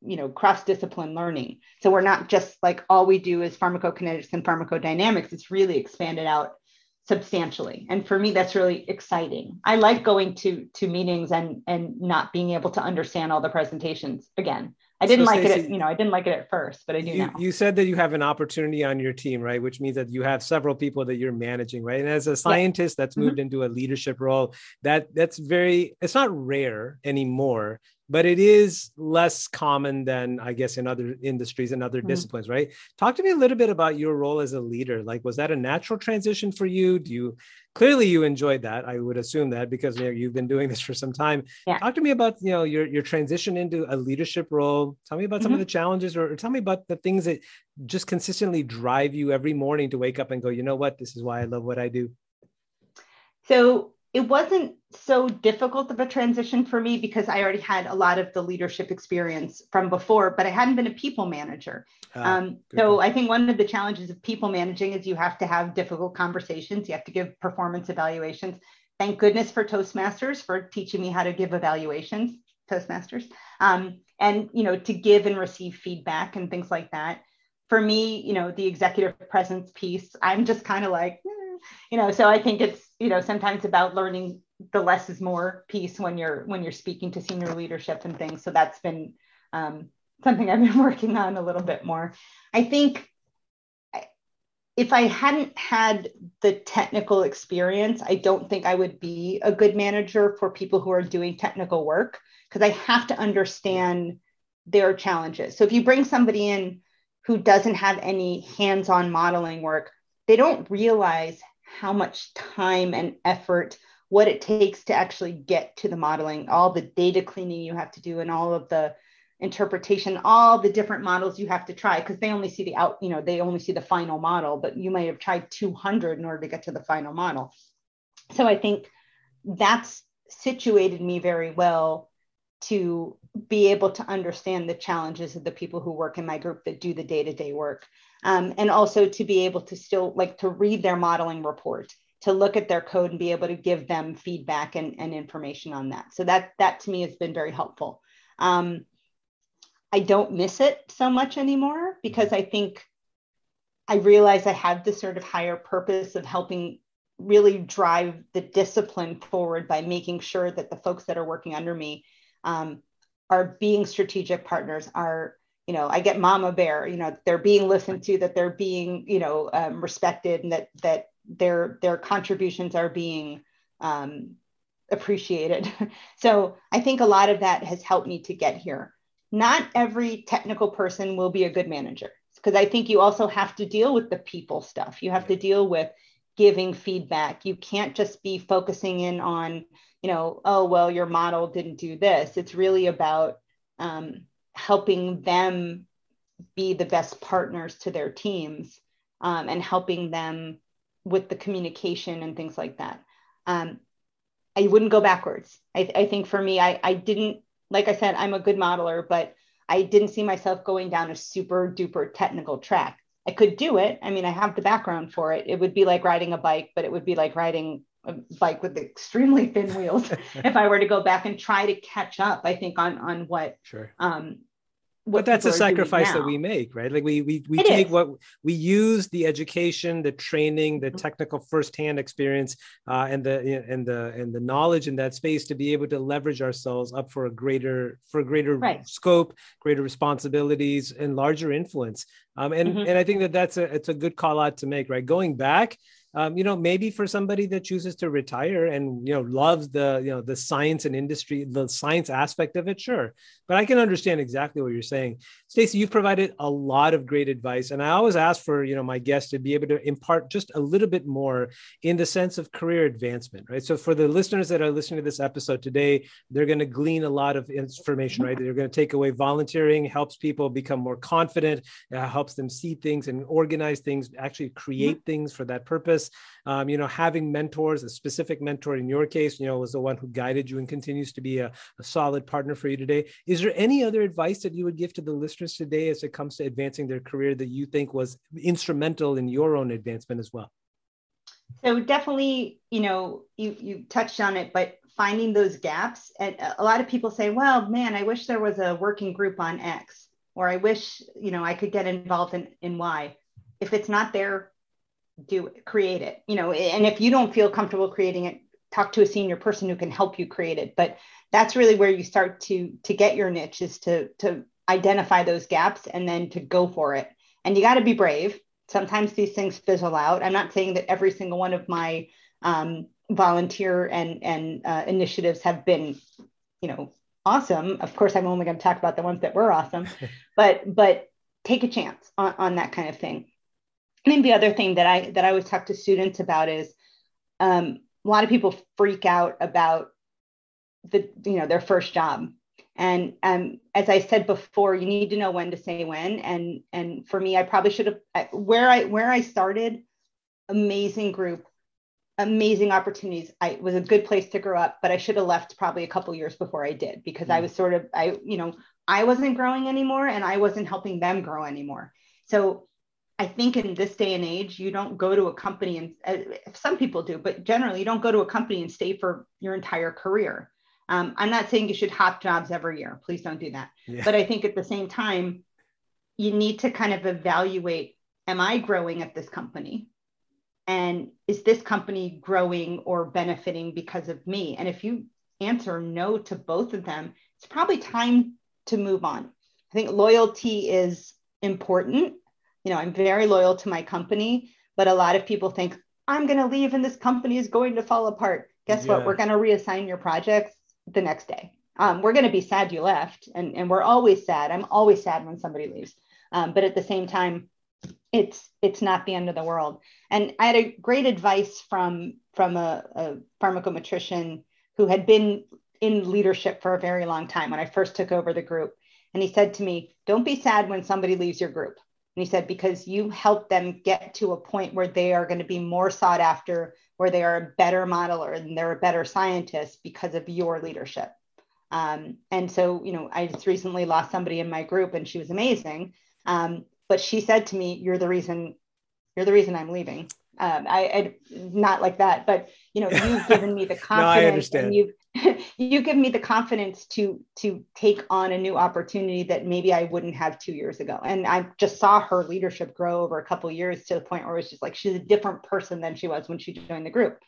[SPEAKER 2] you know cross-discipline learning. So we're not just like all we do is pharmacokinetics and pharmacodynamics. It's really expanded out substantially and for me that's really exciting i like going to to meetings and and not being able to understand all the presentations again i didn't so like Stacey, it at, you know i didn't like it at first but i do
[SPEAKER 1] you,
[SPEAKER 2] now
[SPEAKER 1] you said that you have an opportunity on your team right which means that you have several people that you're managing right and as a scientist yeah. that's mm-hmm. moved mm-hmm. into a leadership role that that's very it's not rare anymore but it is less common than I guess in other industries and other mm-hmm. disciplines, right? Talk to me a little bit about your role as a leader. Like, was that a natural transition for you? Do you clearly you enjoyed that? I would assume that because you know you've been doing this for some time. Yeah. Talk to me about you know your your transition into a leadership role. Tell me about some mm-hmm. of the challenges, or, or tell me about the things that just consistently drive you every morning to wake up and go, you know what, this is why I love what I do.
[SPEAKER 2] So it wasn't so difficult of a transition for me because I already had a lot of the leadership experience from before, but I hadn't been a people manager. Ah, um, so. I think one of the challenges of people managing is you have to have difficult conversations. You have to give performance evaluations. Thank goodness for Toastmasters for teaching me how to give evaluations, Toastmasters, um, and you know to give and receive feedback and things like that. For me, you know, the executive presence piece, I'm just kind of like, eh, you know, so I think it's you know sometimes about learning the less is more piece when you're when you're speaking to senior leadership and things. So that's been um, something i've been working on a little bit more. I think if i hadn't had the technical experience i don't think i would be a good manager for people who are doing technical work because i have to understand their challenges. So if you bring somebody in who doesn't have any hands-on modeling work they don't realize how much time and effort what it takes to actually get to the modeling all the data cleaning you have to do and all of the interpretation all the different models you have to try because they only see the out you know they only see the final model but you might have tried 200 in order to get to the final model. So i think that's situated me very well to be able to understand the challenges of the people who work in my group that do the day-to-day work um, and also to be able to still like to read their modeling report to look at their code and be able to give them feedback and, and information on that. So that that to me has been very helpful. Um, i don't miss it so much anymore because i think i realize i have this sort of higher purpose of helping really drive the discipline forward by making sure that the folks that are working under me um, are being strategic partners are you know i get mama bear you know they're being listened to that they're being you know um, respected and that that their their contributions are being um, appreciated. So i think a lot of that has helped me to get here. Not every technical person will be a good manager because i think you also have to deal with the people stuff. You have to deal with giving feedback. You can't just be focusing in on you know oh well your model didn't do this. It's really about um, helping them be the best partners to their teams um, and helping them with the communication and things like that. Um, I wouldn't go backwards. I, I think for me, I, I didn't, like I said, I'm a good modeler, but I didn't see myself going down a super duper technical track. I could do it. I mean, I have the background for it. It would be like riding a bike, but it would be like riding a bike with extremely thin wheels if I were to go back and try to catch up, I think on on what
[SPEAKER 1] sure. um, but that's a sacrifice that we make right like we we, we take is. what we use the education the training the mm-hmm. technical firsthand experience uh, and the and the and the knowledge in that space to be able to leverage ourselves up for a greater for a greater right. scope greater responsibilities and larger influence um, and mm-hmm. and i think that that's a it's a good call out to make right going back um, you know maybe for somebody that chooses to retire and you know loves the you know the science and industry the science aspect of it sure. But i can understand exactly what you're saying. Stacy you've provided a lot of great advice and i always ask for you know my guests to be able to impart just a little bit more in the sense of career advancement right? So for the listeners that are listening to this episode today they're going to glean a lot of information right? They're going to take away volunteering helps people become more confident uh, helps them see things and organize things actually create things for that purpose um, you know, having mentors, a specific mentor in your case, you know, was the one who guided you and continues to be a, a solid partner for you today. Is there any other advice that you would give to the listeners today as it comes to advancing their career that you think was instrumental in your own advancement as well?
[SPEAKER 2] So definitely, you know, you you touched on it, but finding those gaps. And a lot of people say, "Well, man, I wish there was a working group on X, or I wish, you know, I could get involved in in Y." If it's not there, do it, create it, you know, and if you don't feel comfortable creating it, talk to a senior person who can help you create it. But that's really where you start to to get your niche is to to identify those gaps and then to go for it. And you got to be brave. Sometimes these things fizzle out. I'm not saying that every single one of my um, volunteer and and uh, initiatives have been, you know, awesome. Of course, I'm only going to talk about the ones that were awesome, but but take a chance on, on that kind of thing. I think the other thing that I that I always talk to students about is um, a lot of people freak out about the you know their first job. And um, as i said before you need to know when to say when. And and for me i probably should have where i where i started amazing group amazing opportunities. I was a good place to grow up but i should have left probably a couple years before i did because mm. i was sort of i you know i wasn't growing anymore and i wasn't helping them grow anymore. So I think in this day and age, you don't go to a company and uh, some people do, but generally you don't go to a company and stay for your entire career. Um, I'm not saying you should hop jobs every year. Please don't do that. Yeah. But I think at the same time, you need to kind of evaluate Am I growing at this company? And is this company growing or benefiting because of me? And if you answer no to both of them, it's probably time to move on. I think loyalty is important. You know, I'm very loyal to my company, but a lot of people think I'm going to leave and this company is going to fall apart. Guess yeah. what? We're going to reassign your projects the next day. Um, we're going to be sad you left, and, and we're always sad. I'm always sad when somebody leaves. Um, but at the same time, it's it's not the end of the world. And I had a great advice from from a, a pharmacometrician who had been in leadership for a very long time when I first took over the group. And he said to me, Don't be sad when somebody leaves your group. And he said, Because you help them get to a point where they are going to be more sought after, where they are a better modeler and they're a better scientist because of your leadership. Um, and so, you know, I just recently lost somebody in my group and she was amazing. Um, but she said to me, you're the reason, you're the reason I'm leaving. Um, I, I, not like that, but you know, you've given me the confidence no, and you've you give me the confidence to to take on a new opportunity that maybe I wouldn't have two years ago. And I just saw her leadership grow over a couple years to the point where it was just like she's a different person than she was when she joined the group.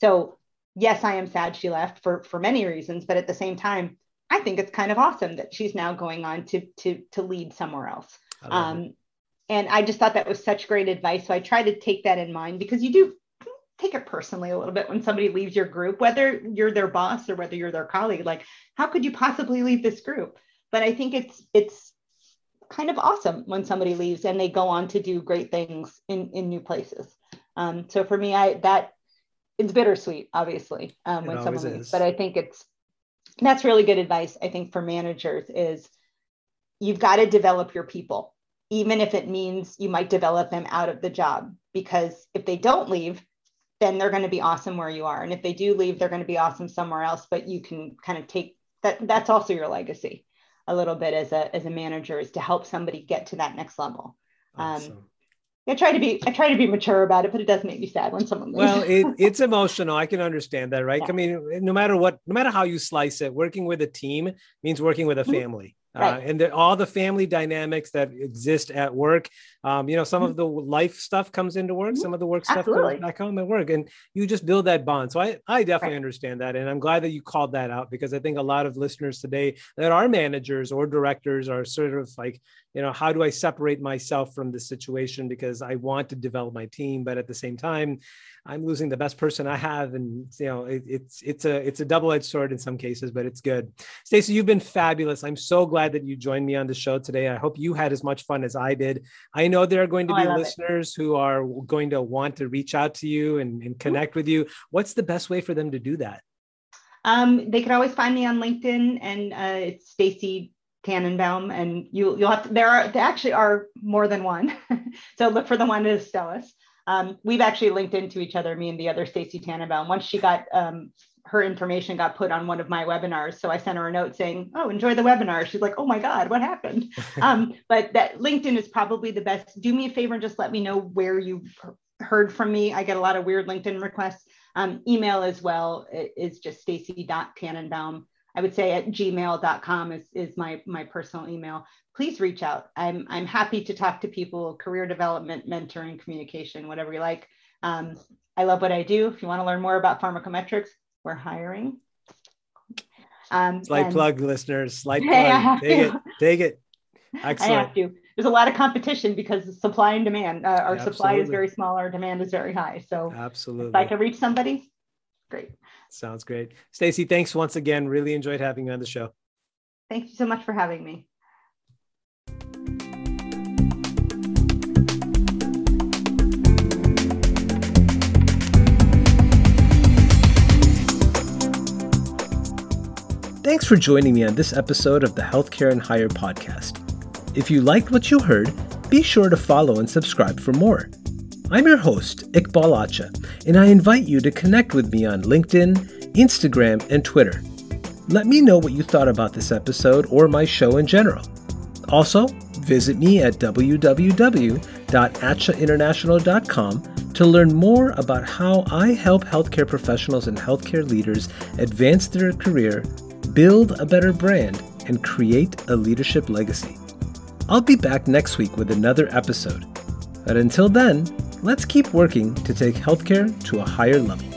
[SPEAKER 2] So yes, I am sad she left for for many reasons, but at the same time, I think it's kind of awesome that she's now going on to to to lead somewhere else. Um, and I just thought that was such great advice. So I try to take that in mind because you do take it personally a little bit when somebody leaves your group, whether you're their boss or whether you're their colleague. Like, how could you possibly leave this group? But I think it's it's kind of awesome when somebody leaves and they go on to do great things in in new places. Um, so for me, I that it's bittersweet, obviously, um, when someone leaves. But I think it's that's really good advice. I think for managers is you've got to develop your people, even if it means you might develop them out of the job. Because if they don't leave, then they're going to be awesome where you are. And if they do leave, they're going to be awesome somewhere else. But you can kind of take that. That's also your legacy, a little bit as a as a manager, is to help somebody get to that next level. Um, awesome. Um, I try to be I try to be mature about it, but it does make me sad when someone leaves.
[SPEAKER 1] Well, it, it's emotional. I can understand that, right? Yeah. I mean, no matter what, no matter how you slice it, working with a team means working with a mm-hmm. family. Right. Uh, and the, all the family dynamics that exist at work. Um, you know, some mm-hmm. of the life stuff comes into work, mm-hmm. some of the work stuff Absolutely. goes back home at work, and you just build that bond. So I, I definitely right. understand that, and I'm glad that you called that out because I think a lot of listeners today that are managers or directors are sort of like, you know, how do I separate myself from this situation because I want to develop my team, but at the same time, I'm losing the best person I have, and you know it, it's it's a it's a double edged sword in some cases, but it's good. Stacey, you've been fabulous. I'm so glad that you joined me on the show today. I hope you had as much fun as I did. I know there are going to oh, be listeners it. who are going to want to reach out to you and, and connect mm-hmm. with you. What's the best way for them to do that?
[SPEAKER 2] Um, they can always find me on LinkedIn, and uh, it's Stacy Tannenbaum, and you you'll have to, there are there actually are more than one, so look for the one that is Astellas. Um, we've actually linked into each other, me and the other Stacy Tannenbaum. Once she got um, her information got put on one of my webinars, so I sent her a note saying, "Oh, enjoy the webinar." She's like, "Oh my God, what happened?" um, but that LinkedIn is probably the best. Do me a favor and just let me know where you heard from me. I get a lot of weird LinkedIn requests. Um, email as well is just stacy.tannenbaum. I would say at gmail.com is, is my, my personal email please reach out. I'm, I'm happy to talk to people, career development, mentoring, communication, whatever you like. Um, I love what I do. If you want to learn more about pharmacometrics, we're hiring.
[SPEAKER 1] Um, Slight and, plug, listeners. Slight plug. Take it. Take it. Excellent. I have
[SPEAKER 2] to. There's a lot of competition because supply and demand. Uh, our yeah, supply is very small. Our demand is very high. So
[SPEAKER 1] absolutely,
[SPEAKER 2] if I can reach somebody, great.
[SPEAKER 1] Sounds great. Stacy, thanks once again. Really enjoyed having you on the show.
[SPEAKER 2] Thank you so much for having me.
[SPEAKER 1] Thanks for joining me on this episode of the Healthcare and Higher podcast. If you liked what you heard, be sure to follow and subscribe for more. I'm your host, Iqbal Acha, and I invite you to connect with me on LinkedIn, Instagram, and Twitter. Let me know what you thought about this episode or my show in general. Also, visit me at www.achainternational.com to learn more about how I help healthcare professionals and healthcare leaders advance their career build a better brand, and create a leadership legacy. I'll be back next week with another episode. But until then, let's keep working to take healthcare to a higher level.